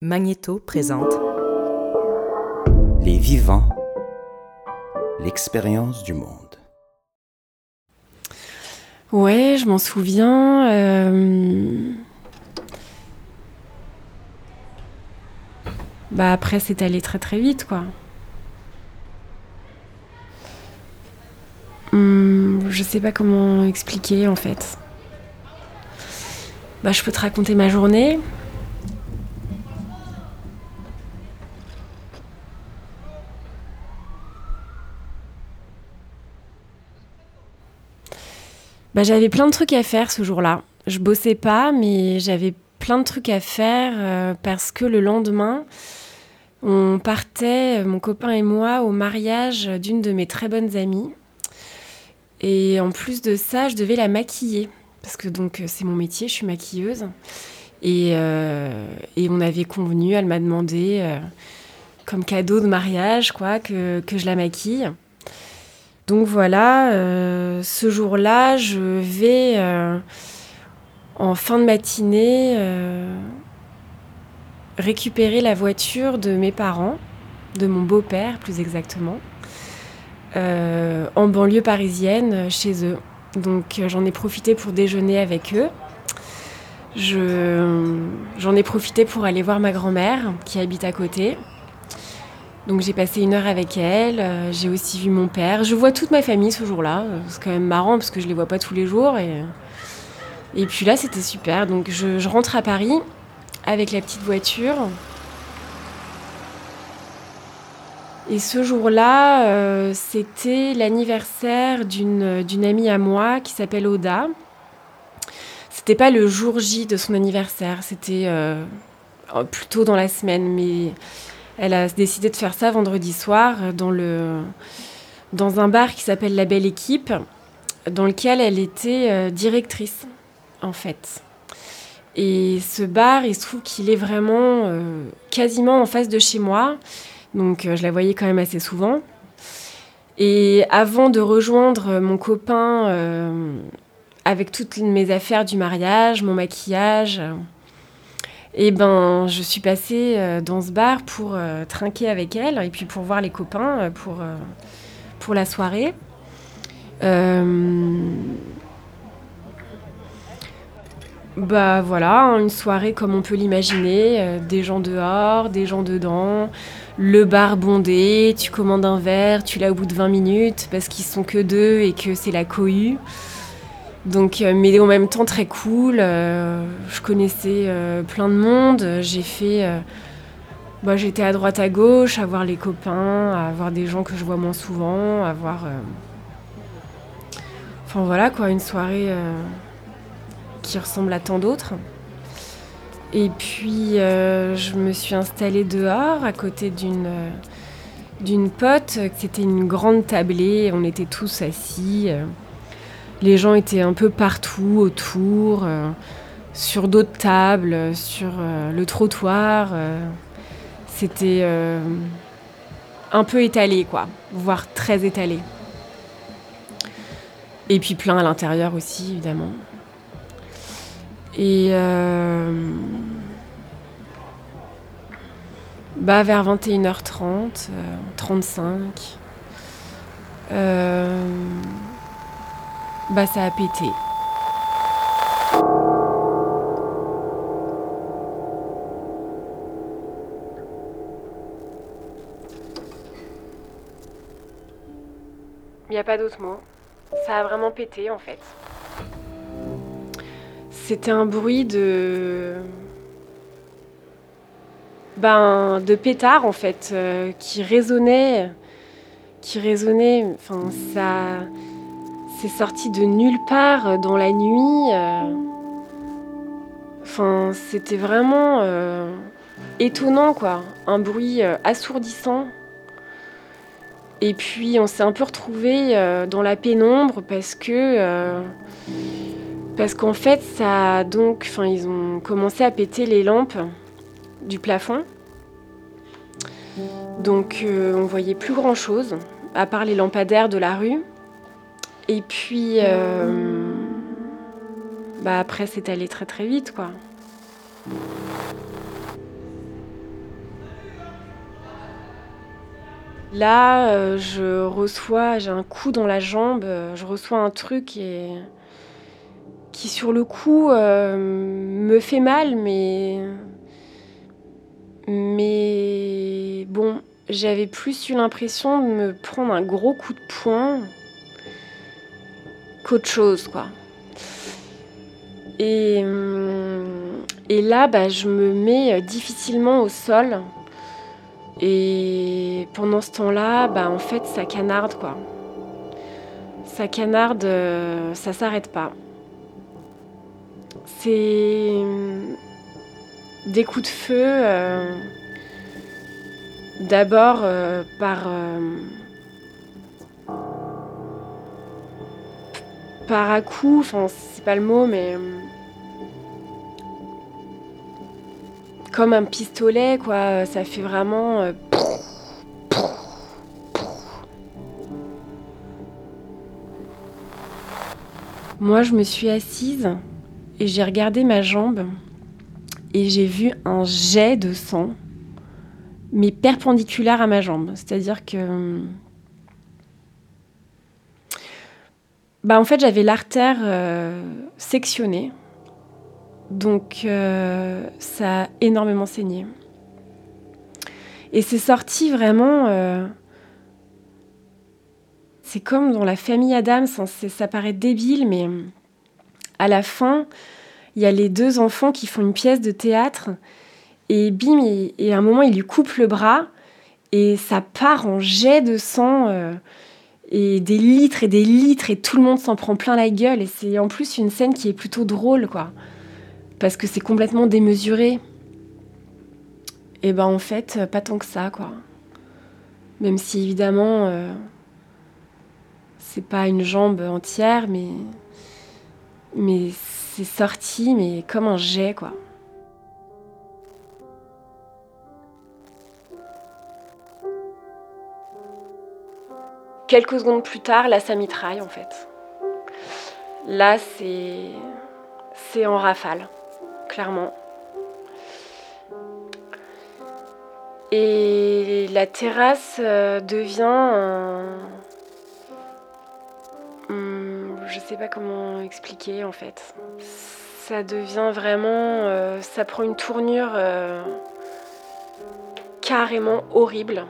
Magnéto présente Les vivants, l'expérience du monde. Ouais, je m'en souviens. euh, Bah après, c'est allé très très vite, quoi. Hum, je sais pas comment expliquer en fait. Bah, je peux te raconter ma journée. Bah, j'avais plein de trucs à faire ce jour-là. Je bossais pas, mais j'avais plein de trucs à faire euh, parce que le lendemain, on partait, euh, mon copain et moi, au mariage d'une de mes très bonnes amies. Et en plus de ça, je devais la maquiller. Parce que euh, c'est mon métier, je suis maquilleuse. Et, on avait convenu, elle m'a demandé, comme cadeau de mariage, quoi, que je la maquille. Donc voilà, euh, ce jour-là, je vais euh, en fin de matinée euh, récupérer la voiture de mes parents, de mon beau-père plus exactement, en banlieue parisienne chez eux. Donc j'en ai profité pour déjeuner avec eux. Je- J'en ai profité pour aller voir ma grand-mère qui habite à côté. Donc j'ai passé une heure avec elle, euh, j'ai aussi vu mon père. Je vois toute ma famille ce jour-là. Euh, C'est quand même marrant parce que je les vois pas tous les jours. Et, et puis là c'était super. Donc je, rentre à Paris avec la petite voiture. Et ce jour-là, euh, c'était l'anniversaire d'une amie à moi qui s'appelle Oda. C'était pas le jour J de son anniversaire, c'était euh, euh, plutôt dans la semaine, mais elle a décidé de faire ça vendredi soir euh, dans, un bar qui s'appelle La Belle Équipe, dans lequel elle était euh, directrice, en fait. Et ce bar, il se trouve qu'il est vraiment euh, quasiment en face de chez moi, donc je la voyais quand même assez souvent. Et avant de rejoindre mon copain avec toutes mes affaires du mariage, mon maquillage, et ben, je suis passée euh, dans ce bar pour euh, trinquer avec elle et puis pour voir les copains euh, pour, la soirée. Bah voilà, hein, une soirée comme on peut l'imaginer, des gens dehors, des gens dedans, le bar bondé, tu commandes un verre, tu l'as au bout de 20 minutes parce qu'ils sont que deux et que c'est la cohue. Donc, euh, mais en même temps très cool. euh, je connaissais euh, plein de monde. J'ai fait, bah, j'étais à droite à gauche, à voir les copains, à voir des gens que je vois moins souvent, à voir. Enfin voilà quoi, une soirée qui ressemble à tant d'autres. Et puis je me suis installée dehors à côté d'une d'une pote. C'était une grande tablée. On était tous assis. Les gens étaient un peu partout autour, euh, sur d'autres tables, euh, sur euh, le trottoir. C'était un peu étalé, quoi, voire très étalé. Et puis plein à l'intérieur aussi, évidemment. Et euh, bah, vers 21h30, euh, 35, euh, bah, ça a pété. Il n'y a pas d'autre mot. Ça a vraiment pété en fait. C'était un bruit de. Ben, de pétard en fait, euh, qui résonnait. Qui résonnait. Enfin, ça. C'est sorti de nulle part euh, dans la nuit. euh. C'était vraiment euh, étonnant quoi. Un bruit assourdissant. Et puis, on s'est un peu retrouvés dans la pénombre parce que. parce qu'en fait, ça donc, enfin, ils ont commencé à péter les lampes du plafond. Donc, euh, on voyait plus grand chose, à part les lampadaires de la rue. Et puis, euh, bah après, c'est allé très très vite, quoi. Là, euh, je reçois, j'ai un coup dans la jambe, euh, je reçois un truc qui sur le coup me fait mal, mais mais bon, j'avais plus eu l'impression de me prendre un gros coup de poing qu'autre chose, quoi. Et, hum, et là, bah, je me mets difficilement au sol. Et pendant ce temps-là, bah, en fait, ça canarde, quoi. Ça canarde, euh, ça s'arrête pas. C'est hum, des coups de feu, euh, d'abord euh, par, par à coup, enfin, c'est pas le mot, mais. Hum, comme un pistolet, quoi. Ça fait vraiment. Euh, Moi, je me suis assise et j'ai regardé ma jambe et j'ai vu un jet de sang, mais perpendiculaire à ma jambe. C'est-à-dire que. Bah, en fait, j'avais l'artère euh, sectionnée donc euh, ça a énormément saigné. Et c'est sorti vraiment... Euh, c'est comme dans la famille Adams, hein, ça paraît débile, mais à la fin, il y a les deux enfants qui font une pièce de théâtre, et bim, et, à un moment, il lui coupe le bras, et ça part en jet de sang, et des litres et des litres, et tout le monde s'en prend plein la gueule, et c'est en plus une scène qui est plutôt drôle, quoi parce que c'est complètement démesuré. Et ben en fait, pas tant que ça, quoi. Même si évidemment, euh, c'est pas une jambe entière, mais, mais c'est sorti, mais comme un jet, quoi. Quelques secondes plus tard, là, ça mitraille en fait. Là, c'est en rafale clairement. Et la terrasse euh, devient hmm, Je sais pas comment expliquer en fait. Ça devient vraiment... Euh, ça prend une tournure euh, carrément horrible.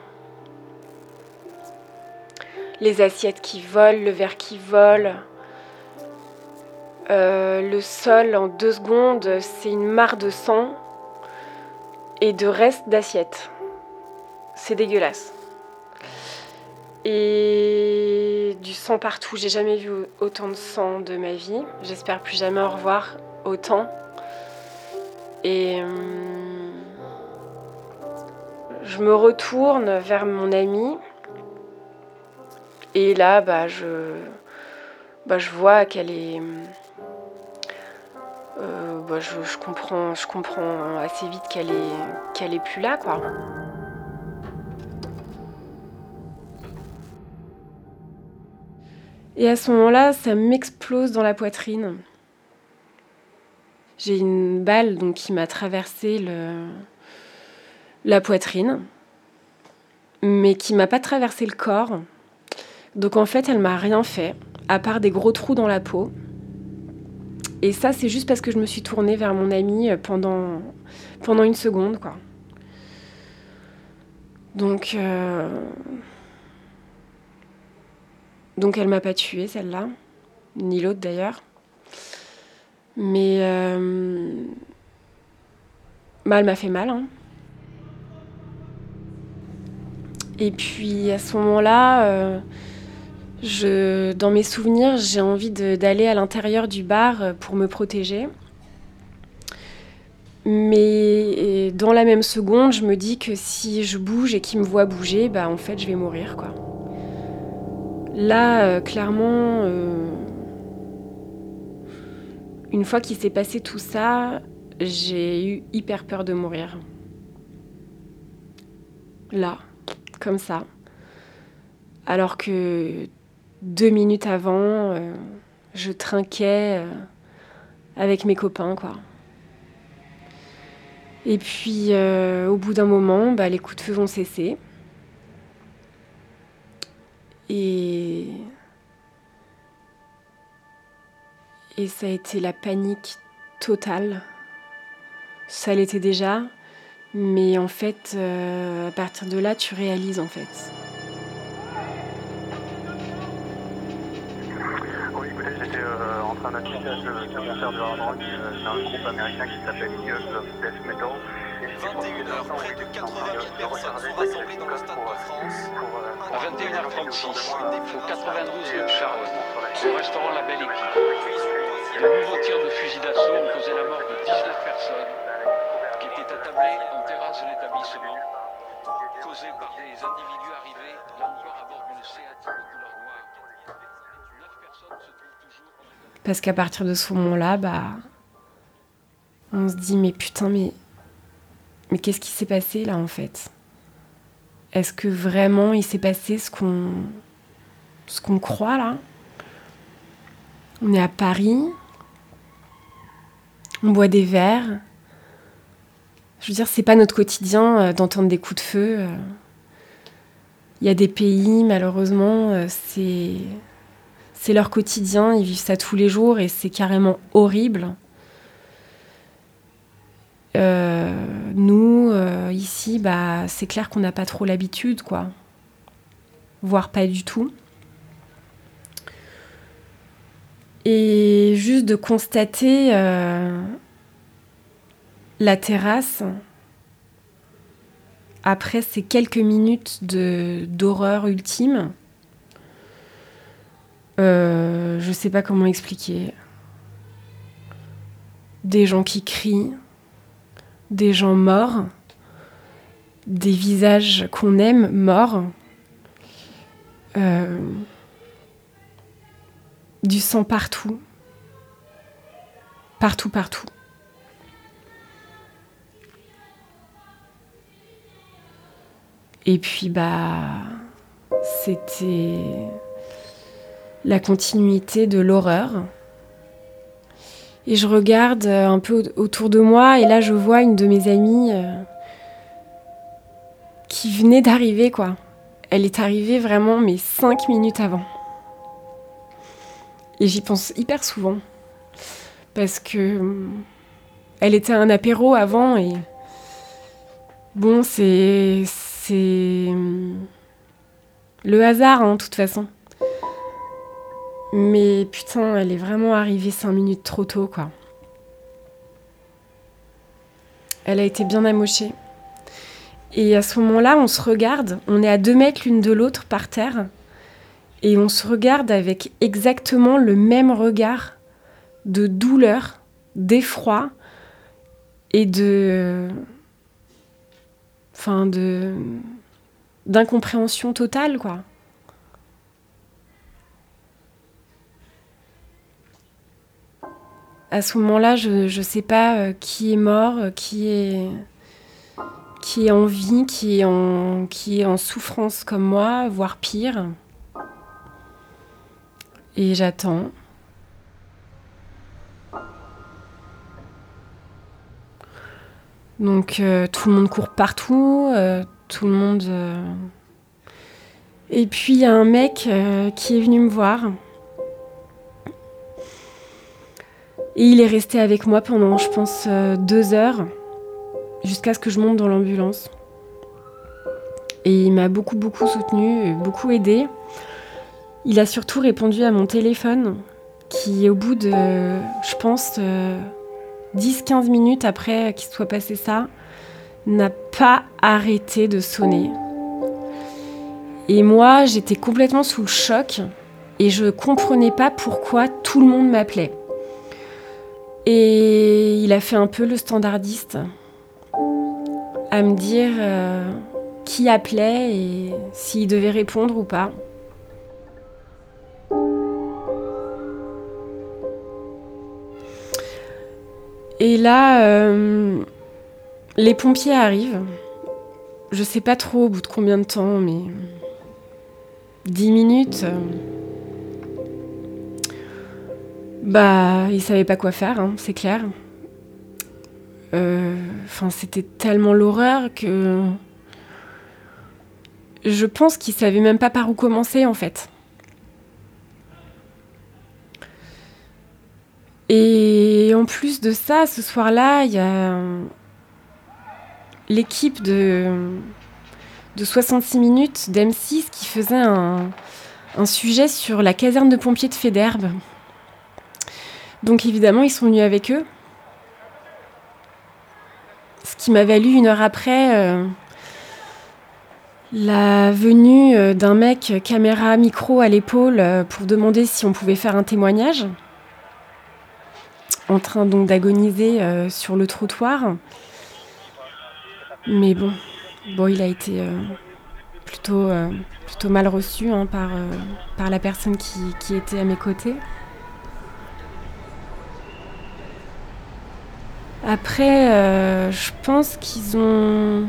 Les assiettes qui volent, le verre qui vole. Euh, le sol, en deux secondes, c'est une mare de sang et de restes d'assiettes. C'est dégueulasse. Et du sang partout. J'ai jamais vu autant de sang de ma vie. J'espère plus jamais en revoir autant. Et hum, je me retourne vers mon ami. Et là, bah, je, bah, je vois qu'elle est euh, bah, je, comprends, je comprends assez vite qu'elle est, est plus là, quoi. Et à ce moment-là, ça m'explose dans la poitrine. J'ai une balle donc, qui m'a traversé le... la poitrine, mais qui m'a pas traversé le corps. Donc en fait, elle m'a rien fait, à part des gros trous dans la peau. Et ça, c'est juste parce que je me suis tournée vers mon amie euh, pendant, pendant une seconde, quoi. Donc, euh... donc elle m'a pas tuée, celle-là, ni l'autre d'ailleurs. Mais euh... bah, elle m'a fait mal. Hein. Et puis à ce moment-là, euh, je, dans mes souvenirs, j'ai envie d'aller à l'intérieur du bar euh, pour me protéger. Mais dans la même seconde, je me dis que si je bouge et qu'il me voit bouger, bah en fait, je vais mourir quoi. Là, euh, clairement, euh, une fois qu'il s'est passé tout ça, j'ai eu hyper peur de mourir. Là, comme ça. Alors que deux minutes avant, euh, je trinquais euh, avec mes copains, quoi. Et puis, euh, au bout d'un moment, bah, les coups de feu vont cesser. Et. Et ça a été la panique totale. Ça l'était déjà, mais en fait, à partir de là, tu réalises en fait. Train d'assister à ce, ce concert de hard rock euh, d'un groupe américain qui s'appelle Eagles of Death Metal. 21h, près de 80 000 personnes sont rassemblées dans le Stade de France. euh, À 21h36, au 92 rue de Charonne, au restaurant La Belle Équipe. De nouveaux tirs de fusil d'assaut ont causé la mort de 19 personnes qui étaient attablées en terrasse de l'établissement, causées par des individus arrivés, là encore à bord d'une Seat de couleur noire. Neuf personnes se Parce qu'à partir de ce moment-là, bah, on se dit mais putain, mais, mais qu'est-ce qui s'est passé là en fait? Est-ce que vraiment il s'est passé ce qu'on ce qu'on croit là? On est à Paris, on boit des verres. Je veux dire, c'est pas notre quotidien euh, d'entendre des coups de feu. euh. Il y a des pays, malheureusement, euh, c'est c'est leur quotidien, ils vivent ça tous les jours et c'est carrément horrible. Euh, nous, euh, ici, bah, c'est clair qu'on n'a pas trop l'habitude, quoi. Voire pas du tout. Et juste de constater euh, la terrasse après ces quelques minutes d'horreur ultime. Euh, je sais pas comment expliquer. Des gens qui crient, des gens morts, des visages qu'on aime morts, euh, du sang partout, partout, partout. Et puis bah, c'était la continuité de l'horreur. Et je regarde euh, un peu au- autour de moi et là je vois une de mes amies euh, qui venait d'arriver quoi. Elle est arrivée vraiment mais cinq minutes avant. Et j'y pense hyper souvent. Parce que hum, elle était à un apéro avant et bon c'est c'est le hasard hein, de toute façon. Mais putain, elle est vraiment arrivée cinq minutes trop tôt, quoi. Elle a été bien amochée. Et à ce moment-là, on se regarde, on est à deux mètres l'une de l'autre par terre, et on se regarde avec exactement le même regard de douleur, d'effroi et de. Enfin, d'incompréhension totale, quoi. À ce moment-là, je ne sais pas euh, qui est mort, euh, qui est, en vie, qui est en, souffrance comme moi, voire pire. Et j'attends. Donc euh, tout le monde court partout, tout le monde... Et puis il y a un mec qui est venu me voir. Et il est resté avec moi pendant, je pense, euh, deux heures, jusqu'à ce que je monte dans l'ambulance. Et il m'a beaucoup, beaucoup soutenu, beaucoup aidé. Il a surtout répondu à mon téléphone, qui au bout de, je pense, euh, 10-15 minutes après qu'il soit passé ça, n'a pas arrêté de sonner. Et moi, j'étais complètement sous le choc et je comprenais pas pourquoi tout le monde m'appelait. Et il a fait un peu le standardiste à me dire euh, qui appelait et s'il devait répondre ou pas. Et là, euh, les pompiers arrivent. Je sais pas trop au bout de combien de temps, mais 10 minutes. Bah, ils savaient pas quoi faire, hein, c'est clair. Euh, Enfin, c'était tellement l'horreur que je pense qu'il savait même pas par où commencer en fait. Et en plus de ça, ce soir-là, il y a l'équipe de, de 66 minutes d'M6 qui faisait un, sujet sur la caserne de pompiers de Fédherbe. Donc évidemment, ils sont venus avec eux. Ce qui m'a valu une heure après euh, la venue euh, d'un mec caméra micro à l'épaule euh, pour demander si on pouvait faire un témoignage en train donc d'agoniser euh, sur le trottoir. Mais bon, bon il a été euh, plutôt, euh, plutôt mal reçu hein, par, euh, la personne qui était à mes côtés. Après, euh, je pense qu'ils ont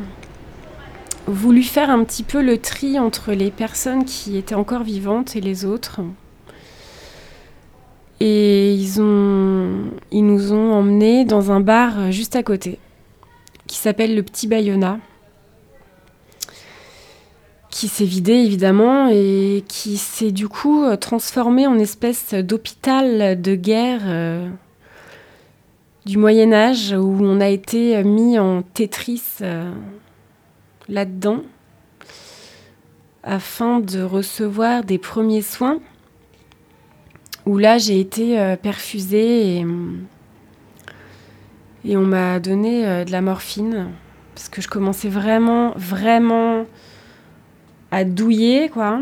voulu faire un petit peu le tri entre les personnes qui étaient encore vivantes et les autres. Et ils, ont, ils nous ont emmenés dans un bar juste à côté, qui s'appelle le Petit Bayona, qui s'est vidé évidemment et qui s'est du coup transformé en espèce d'hôpital de guerre euh, du Moyen Âge où on a été mis en Tetris euh, là-dedans afin de recevoir des premiers soins où là j'ai été euh, perfusée et, on m'a donné euh, de la morphine parce que je commençais vraiment, vraiment à douiller quoi.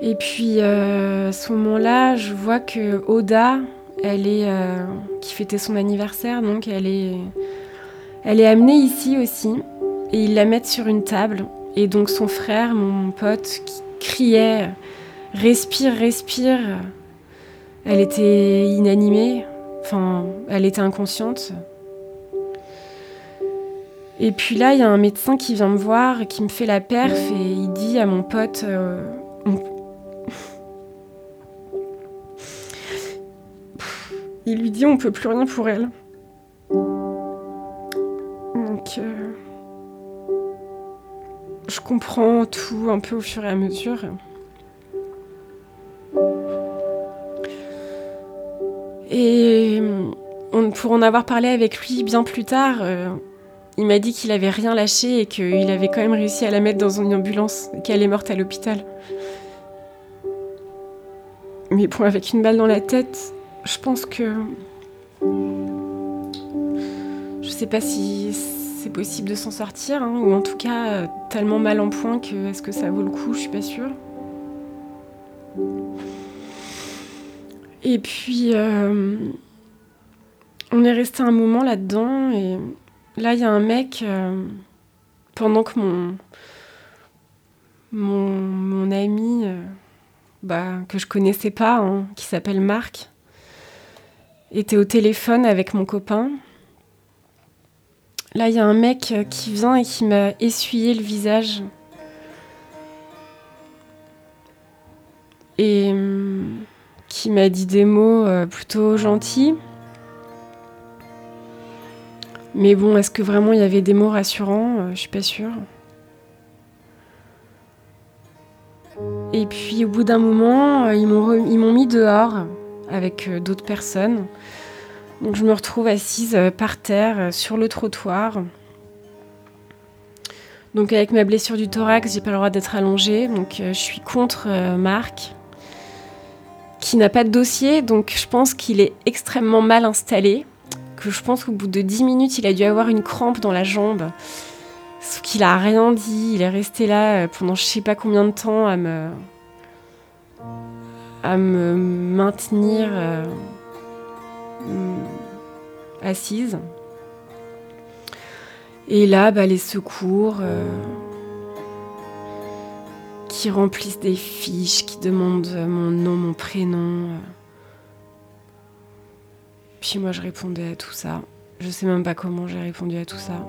Et puis euh, à ce moment-là, je vois que Oda, elle est euh, qui fêtait son anniversaire, donc elle est, elle est amenée ici aussi et ils la mettent sur une table et donc son frère, mon pote, qui criait respire, respire. Elle était inanimée, enfin, elle était inconsciente. Et puis là, il y a un médecin qui vient me voir qui me fait la perf et il dit à mon pote euh, Il lui dit on peut plus rien pour elle. Donc euh, je comprends tout un peu au fur et à mesure. Et on- pour en avoir parlé avec lui bien plus tard, euh, il m'a dit qu'il avait rien lâché et qu'il avait quand même réussi à la mettre dans une ambulance qu'elle est morte à l'hôpital. Mais bon, avec une balle dans la tête, je pense que. Je sais pas si c'est possible de s'en sortir, hein, ou en tout cas euh, tellement mal en point que est-ce que ça vaut le coup, je suis pas sûre. Et puis, euh, on est resté un moment là-dedans, et là, il y a un mec, euh, pendant que mon, mon, mon ami, bah, que je connaissais pas, hein, qui s'appelle Marc, était au téléphone avec mon copain. Là, il y a un mec euh, qui vient et qui m'a essuyé le visage. Et hum, qui m'a dit des mots euh, plutôt gentils. Mais bon, est-ce que vraiment il y avait des mots rassurants? Euh, Je suis pas sûre. Et puis au bout d'un moment, ils m'ont mis dehors avec euh, d'autres personnes. Donc je me retrouve assise euh, par terre euh, sur le trottoir. Donc avec ma blessure du thorax, j'ai pas le droit d'être allongée. Donc je suis contre Marc, qui n'a pas de dossier. Donc je pense qu'il est extrêmement mal installé. Que je pense qu'au bout de 10 minutes, il a dû avoir une crampe dans la jambe. Sauf qu'il a rien dit. Il est resté là pendant je sais pas combien de temps à me à me maintenir euh, mm, assise. Et là, bah, les secours euh, qui remplissent des fiches, qui demandent euh, mon nom, mon prénom. Puis moi, je répondais à tout ça. Je sais même pas comment j'ai répondu à tout ça.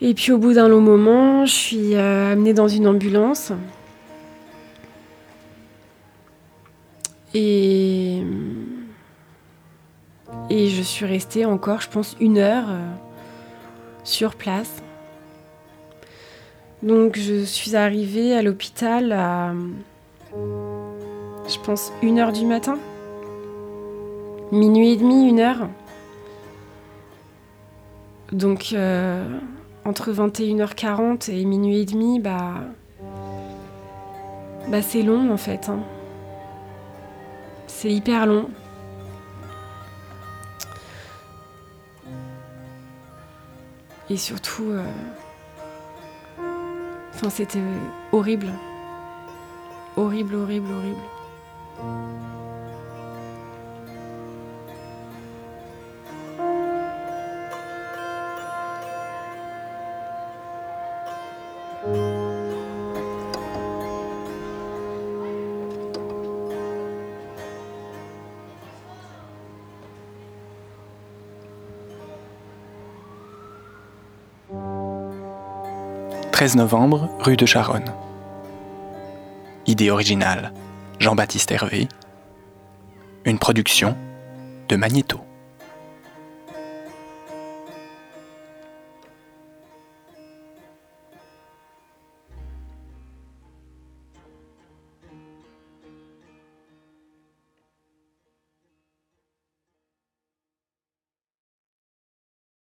Et puis au bout d'un long moment, je suis euh, amenée dans une ambulance. Et, et je suis restée encore, je pense, une heure euh, sur place. Donc je suis arrivée à l'hôpital à, je pense, une heure du matin. Minuit et demi, une heure. Donc euh, entre 21h40 et minuit et demi, bah, bah c'est long en fait. hein. C'est hyper long. Et surtout, euh, enfin c'était horrible, horrible, horrible, horrible. « 13 novembre, rue de Charonne. Idée originale, Jean-Baptiste Hervé. Une production de Magnéto.